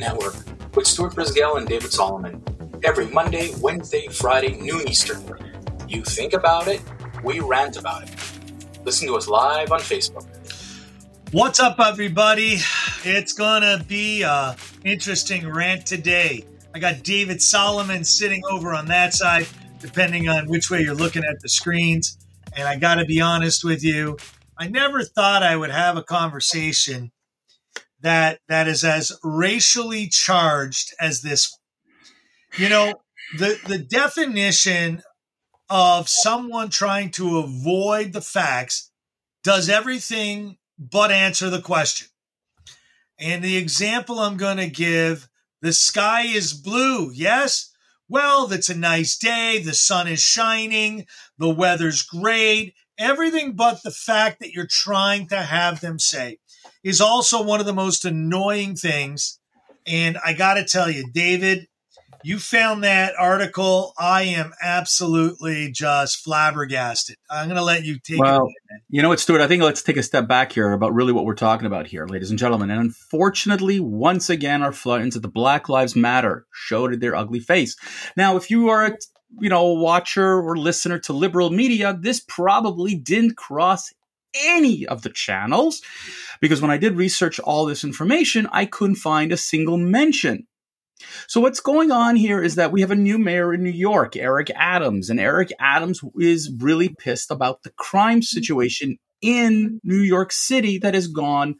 Network with Stuart Brisgel and David Solomon. Every Monday, Wednesday, Friday, noon Eastern. You think about it, we rant about it. Listen to us live on Facebook. What's up, everybody? It's gonna be a interesting rant today. I got David Solomon sitting over on that side, depending on which way you're looking at the screens. And I got to be honest with you, I never thought I would have a conversation that that is as racially charged as this one. You know, the the definition of someone trying to avoid the facts does everything but answer the question. And the example I'm going to give the sky is blue. Yes? Well, it's a nice day. The sun is shining. The weather's great. Everything but the fact that you're trying to have them say is also one of the most annoying things. And I got to tell you, David, you found that article. I am absolutely just flabbergasted. I'm going to let you take well, it. You know what, Stuart? I think let's take a step back here about really what we're talking about here, ladies and gentlemen. And unfortunately, once again, our friends at the Black Lives Matter showed their ugly face. Now, if you are a you know watcher or listener to liberal media, this probably didn't cross any of the channels because when I did research all this information, I couldn't find a single mention so what's going on here is that we have a new mayor in New York, Eric Adams, and Eric Adams is really pissed about the crime situation in New York City that has gone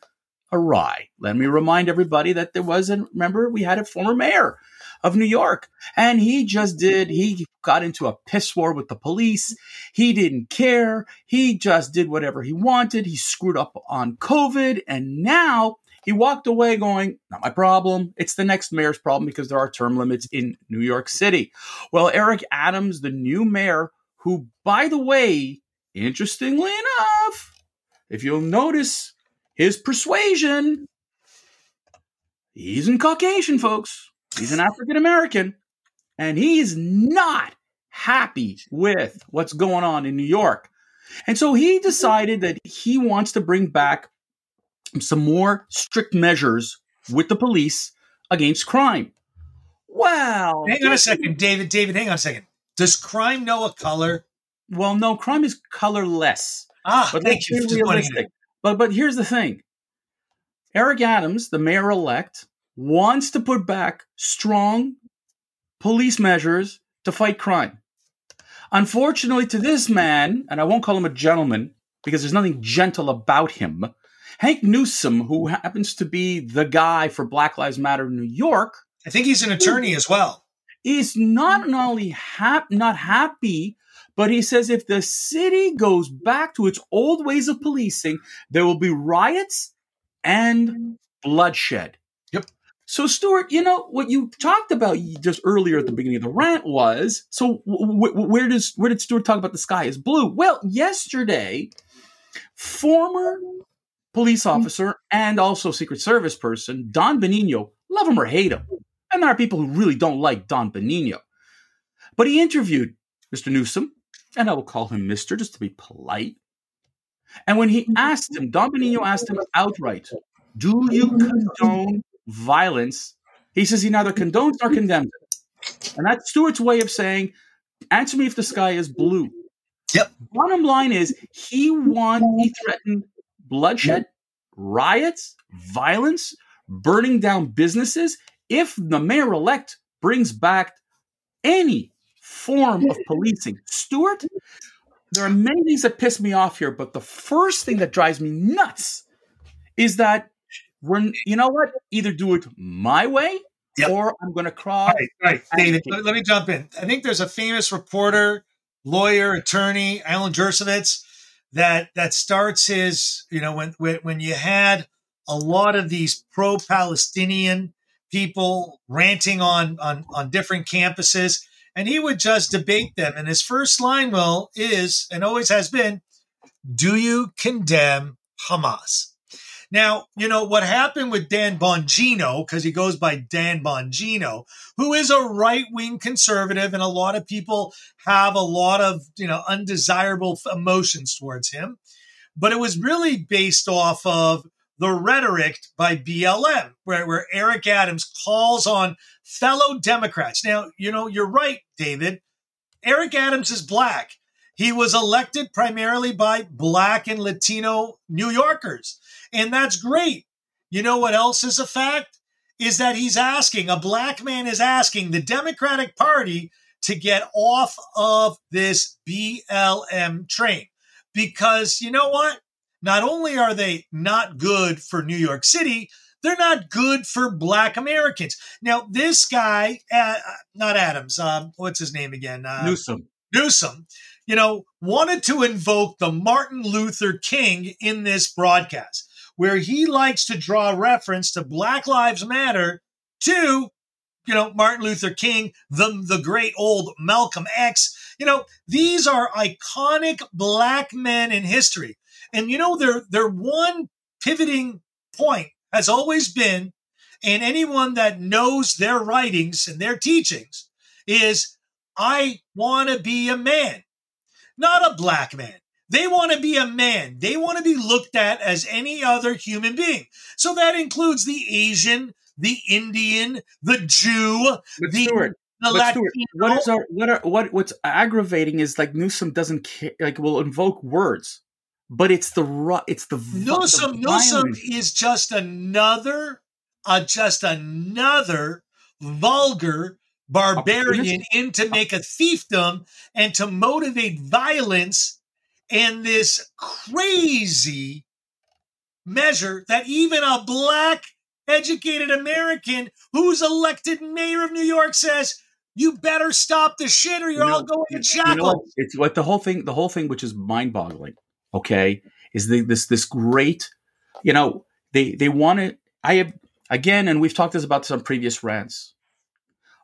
awry. Let me remind everybody that there was a remember we had a former mayor of New York and he just did he got into a piss war with the police. He didn't care. He just did whatever he wanted. He screwed up on COVID and now he walked away going, Not my problem. It's the next mayor's problem because there are term limits in New York City. Well, Eric Adams, the new mayor, who, by the way, interestingly enough, if you'll notice his persuasion, he's in Caucasian, folks. He's an African American, and he's not happy with what's going on in New York. And so he decided that he wants to bring back some more strict measures with the police against crime. Well, hang on a second, David. David, hang on a second. Does crime know a color? Well, no, crime is colorless. Ah, but thank you. Realistic. But but here's the thing. Eric Adams, the mayor elect, wants to put back strong police measures to fight crime. Unfortunately, to this man, and I won't call him a gentleman because there's nothing gentle about him, Hank Newsome, who happens to be the guy for Black Lives Matter in New York, I think he's an attorney as well. Is not only hap- not happy, but he says if the city goes back to its old ways of policing, there will be riots and bloodshed. So, Stuart, you know what you talked about just earlier at the beginning of the rant was so w- w- where does where did Stuart talk about the sky is blue? Well, yesterday, former police mm. officer and also Secret Service person, Don Bongino, love him or hate him. And there are people who really don't like Don Bongino. But he interviewed Mr. Newsome, and I will call him Mr. just to be polite. And when he asked him, Don Bongino asked him outright, Do you condone violence? He says he neither condones nor condemns it. And that's Stuart's way of saying, Answer me if the sky is blue. Yep. Bottom line is, he won, he threatened bloodshed, riots, violence, burning down businesses, if the mayor elect brings back any form of policing, Stuart, there are many things that piss me off here, but the first thing that drives me nuts is that we're, you know what? Either do it my way yep. or I'm going to cry. Right, right. David, let, let me jump in. I think there's a famous reporter, lawyer, attorney, Alan Dershowitz, that that starts his you know when when, when you had a lot of these pro-Palestinian people ranting on on on different campuses and he would just debate them and his first line will is and always has been do you condemn Hamas now, you know, what happened with Dan Bongino, because he goes by Dan Bongino, who is a right wing conservative, and a lot of people have a lot of, you know, undesirable emotions towards him. But it was really based off of The Rhetoric by BLM, where, where Eric Adams calls on fellow Democrats. Now, you know, you're right, David. Eric Adams is black. He was elected primarily by black and Latino New Yorkers. And that's great. You know what else is a fact? Is that he's asking, a black man is asking the Democratic Party to get off of this BLM train. Because you know what? Not only are they not good for New York City, they're not good for black Americans. Now, this guy, uh, not Adams, um, what's his name again? Uh, Newsome. Newsome, you know, wanted to invoke the Martin Luther King in this broadcast, where he likes to draw reference to Black Lives Matter to, you know, Martin Luther King, the, the great old Malcolm X. You know, these are iconic black men in history. And, you know, their, their one pivoting point has always been, and anyone that knows their writings and their teachings is, I want to be a man, not a black man. They want to be a man. They want to be looked at as any other human being. So that includes the Asian, the Indian, the Jew, but the, Stuart, the but Stuart, what is our what are what what's aggravating is like Newsome doesn't care, like will invoke words but it's the it's the Newsome. Newsome is just another, uh, just another vulgar barbarian in to make a fiefdom and to motivate violence and this crazy measure that even a black educated American who's elected mayor of New York says you better stop the shit or you're you know, all going to jail. You know, it's what the whole thing the whole thing which is mind-boggling okay is the, this this great you know they they want to i have again and we've talked this about some previous rants.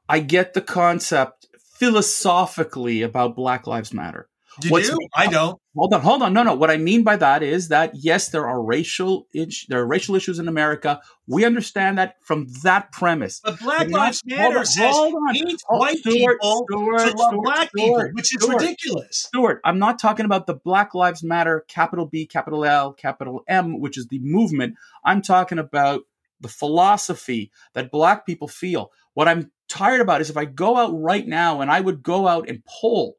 I get the concept philosophically about black lives matter you What's, do? I don't. Hold on, hold on. No, no. What I mean by that is that yes, there are racial there are racial issues in America. We understand that from that premise. But Black Lives Matter says hold on. Hate white Stuart, people Stuart, to Stuart, black people, which is ridiculous. Stuart, I'm not talking about the Black Lives Matter, capital B, capital L, capital M, which is the movement. I'm talking about the philosophy that black people feel. What I'm tired about is if I go out right now and I would go out and poll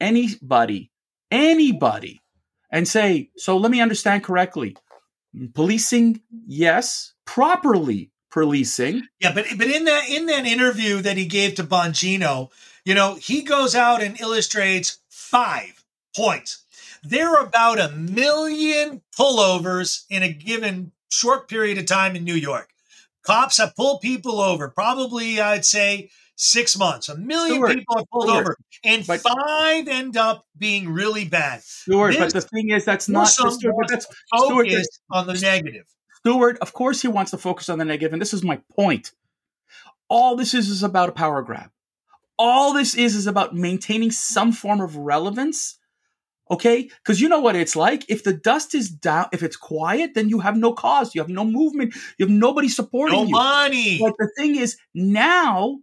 anybody, anybody, and say, so let me understand correctly. Policing, yes, properly policing. Yeah, but but in that in that interview that he gave to Bongino, you know, he goes out and illustrates five points. There are about a million pullovers in a given short period of time in New York. Cops have pulled people over, probably I'd say six months. A million people are pulled over, and but, five end up being really bad. Stuart, but the thing is, that's not but that's Stuart, on the negative. Stuart, of course, he wants to focus on the negative, and this is my point. All this is is about a power grab. All this is is about maintaining some form of relevance. Okay, because you know what it's like. If the dust is down, if it's quiet, then you have no cause. You have no movement. You have nobody supporting no you. money. But the thing is, now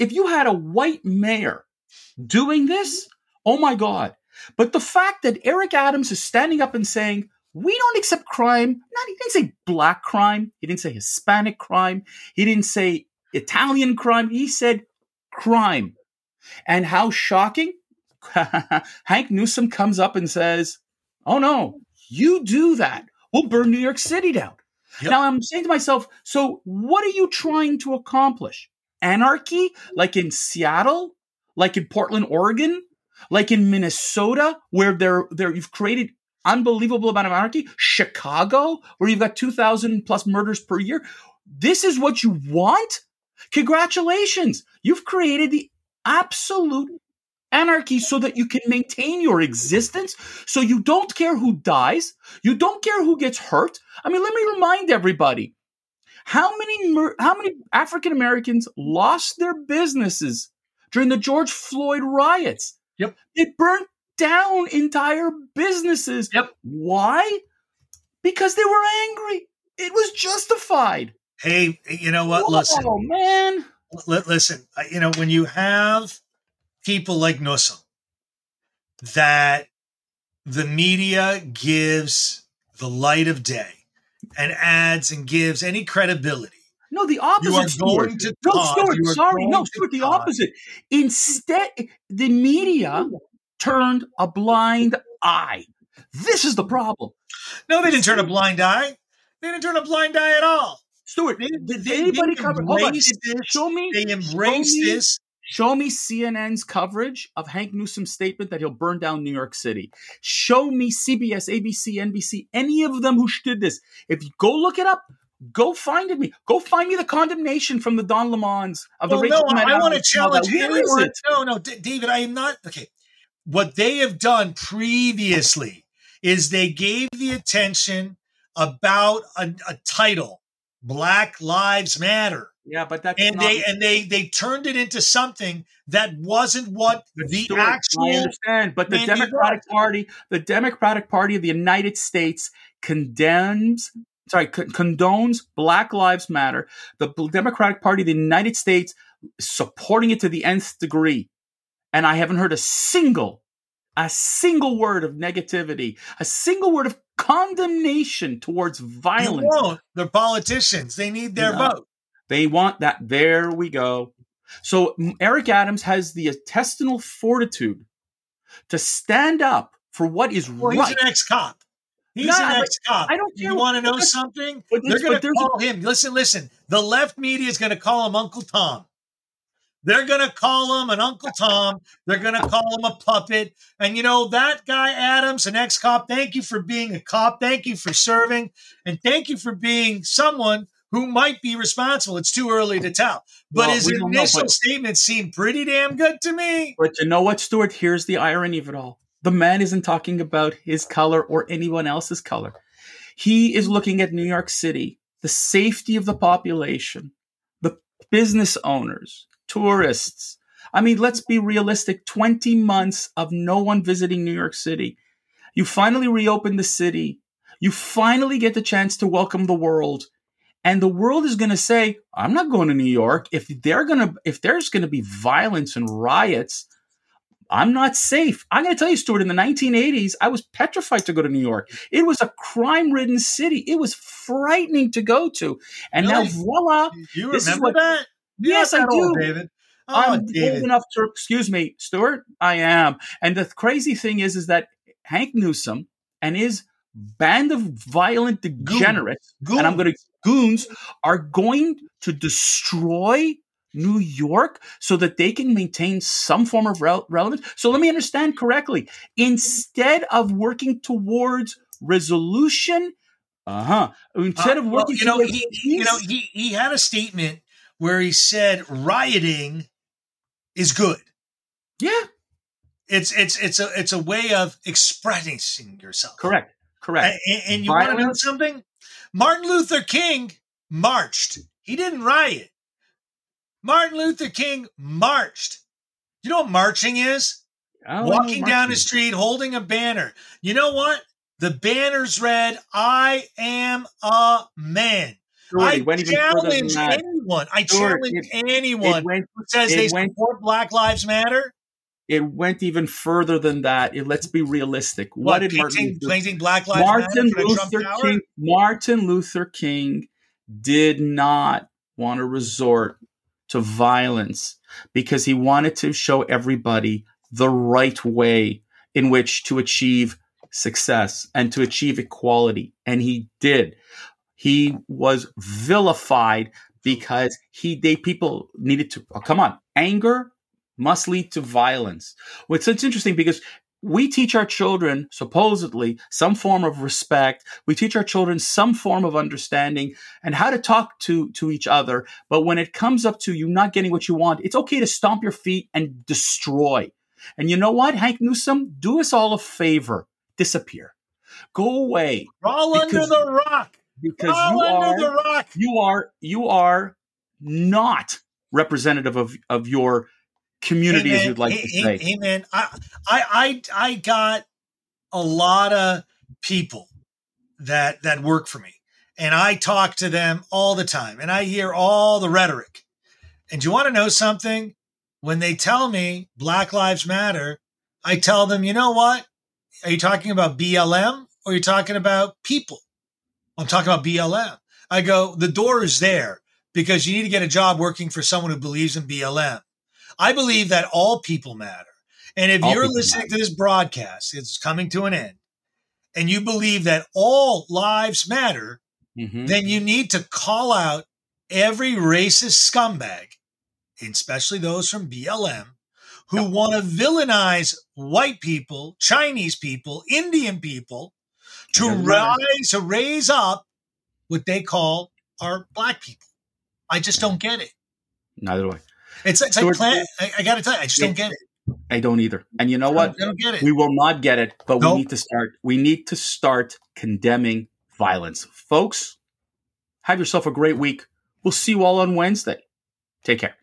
if you had a white mayor doing this, oh my God. But the fact that Eric Adams is standing up and saying, we don't accept crime. Not, he didn't say black crime. He didn't say Hispanic crime. He didn't say Italian crime. He said crime. And how shocking. Hank Newsome comes up and says, oh no, you do that. We'll burn New York City down. Yep. Now I'm saying to myself, so what are you trying to accomplish? Anarchy, like in Seattle, like in Portland, Oregon, like in Minnesota, where there there you've created unbelievable amount of anarchy, Chicago, where you've got 2,000 plus murders per year. This is what you want? Congratulations. You've created the absolute anarchy so that you can maintain your existence. So you don't care who dies. You don't care who gets hurt. I mean, let me remind everybody how many how many African Americans lost their businesses during the George Floyd riots? Yep. It burnt down entire businesses. Yep. Why? Because they were angry. It was justified. Hey, you know what? listen. Oh, man. L- listen, uh, you know, when you have people like Newsome that the media gives the light of day and adds and gives any credibility. No, the opposite. You are Stuart. going to no, Stuart. Sorry, no, Stuart. The opposite. Instead, the media turned a blind eye. This is the problem, No, they didn't turn a blind eye. They didn't turn a blind eye at all. Stuart. They, Did they, anybody they cover? Hold on. this. Show me. They embraced me- this. Show me CNN's coverage of Hank Newsome's statement that he'll burn down New York City. Show me CBS, ABC, NBC, any of them who did this. If you go look it up, go find it me. Go find me the condemnation from the Don Lemons of the Well, Rachel no, I, Maddow want to challenge. Anyone. No, no, D- David, I am not okay. What they have done previously is they gave the attention about a, a title, Black Lives Matter. Yeah, but that's and not, they and they they turned it into something that wasn't what the Stuart, I understand, but the Democratic was. Party, the Democratic Party of the United States condemns, sorry, condones Black Lives Matter. The Democratic Party of the United States supporting it to the nth degree, and I haven't heard a single, a single word of negativity, a single word of condemnation towards violence. won't. They're politicians. They need their No. vote. They want that. There we go. So Eric Adams has the intestinal fortitude to stand up for what is Well, he's an ex-cop. He's an ex-cop. I don't care You want to know something? They're going to there's a- call him. Listen, listen. The left media is going to call him Uncle Tom. They're going to call him an Uncle Tom. They're going to call him a puppet. And you know, that guy, Adams, an ex cop, thank you for being a cop. Thank you for serving. And thank you for being someone who might be responsible. It's too early to tell. But Well, his don't know, initial but- statements seem pretty damn good to me. But you know what, Stuart? Here's the irony of it all. The man isn't talking about his color or anyone else's color. He is looking at New York City, the safety of the population, the business owners, tourists. I mean, let's be realistic 20 months of no one visiting New York City. You finally reopen the city. You finally get the chance to welcome the world. And the world is going to say, I'm not going to New York. If they're going to, if there's going to be violence and riots, I'm not safe. I'm going to tell you, Stuart, in the 1980s, I was petrified to go to New York. It was a crime ridden city. It was frightening to go to. And Really? now, voila. You This is remember what- that? You're Yes, not I that old, do. David. Oh, I'm David. old enough to, excuse me, Stuart, I am. And the crazy thing is, is that Hank Newsome and his band of violent degenerates, and I'm going to, goons, are going to destroy New York so that they can maintain some form of rel- relevance. So let me understand correctly. Instead of working towards resolution, uh huh. Instead Uh, of well, working you know, he, he- you know, he he had a statement where he said rioting is good. yeah, It's it's it's a it's a way of expressing yourself. correct, correct. And, and you want to know something? Martin Luther King marched. He didn't riot. Martin Luther King marched. You know what marching is? Walking down the street holding a banner. You know what? The banner's read, I am a man. I went even further than challenge anyone. I challenge it- anyone It went, who says they went- support Black Lives Matter. It went even further than that. It, let's be realistic. What, did Martin Luther, Black Lives Martin Matter Luther? King? Martin Luther King did not want to resort to violence because he wanted to show everybody the right way in which to achieve success and to achieve equality, and he did. He was vilified because he they people needed to oh, come on anger must lead to violence. Well, it's, interesting because we teach our children supposedly some form of respect. We teach our children some form of understanding and how to talk to to each other. But when it comes up to you not getting what you want, it's okay to stomp your feet and destroy. And you know what, Hank Newsome, do us all a favor: disappear, go away, Crawl under the rock. because Crawl you under are the rock. you are you are not representative of of your community, Hey, as man, you'd like hey, to hey, say. hey, man, I, I, I, I got a lot of people that that work for me, and I talk to them all the time, and I hear all the rhetoric. And do you want to know something? When they tell me Black Lives Matter, I tell them, you know what? Are you talking about BLM or are you talking about people? I'm talking about BLM. I go, the door is there because you need to get a job working for someone who believes in BLM. I believe that all people matter. And if All you're listening matter. to this broadcast, it's coming to an end, and you believe that all lives matter, Mhm. then you need to call out every racist scumbag, especially those from BLM, who want to villainize white people, Chinese people, Indian people to matter. rise to raise up what they call our black people. I just don't get it. Neither do I. It's, it's it's- plant. I, I got to tell you, I just Yeah. don't get it. I don't either. And you know what? I don't get it. We will not get it, but Nope. we need to start. We need to start condemning violence, folks. Have yourself a great week. We'll see you all on Wednesday. Take care.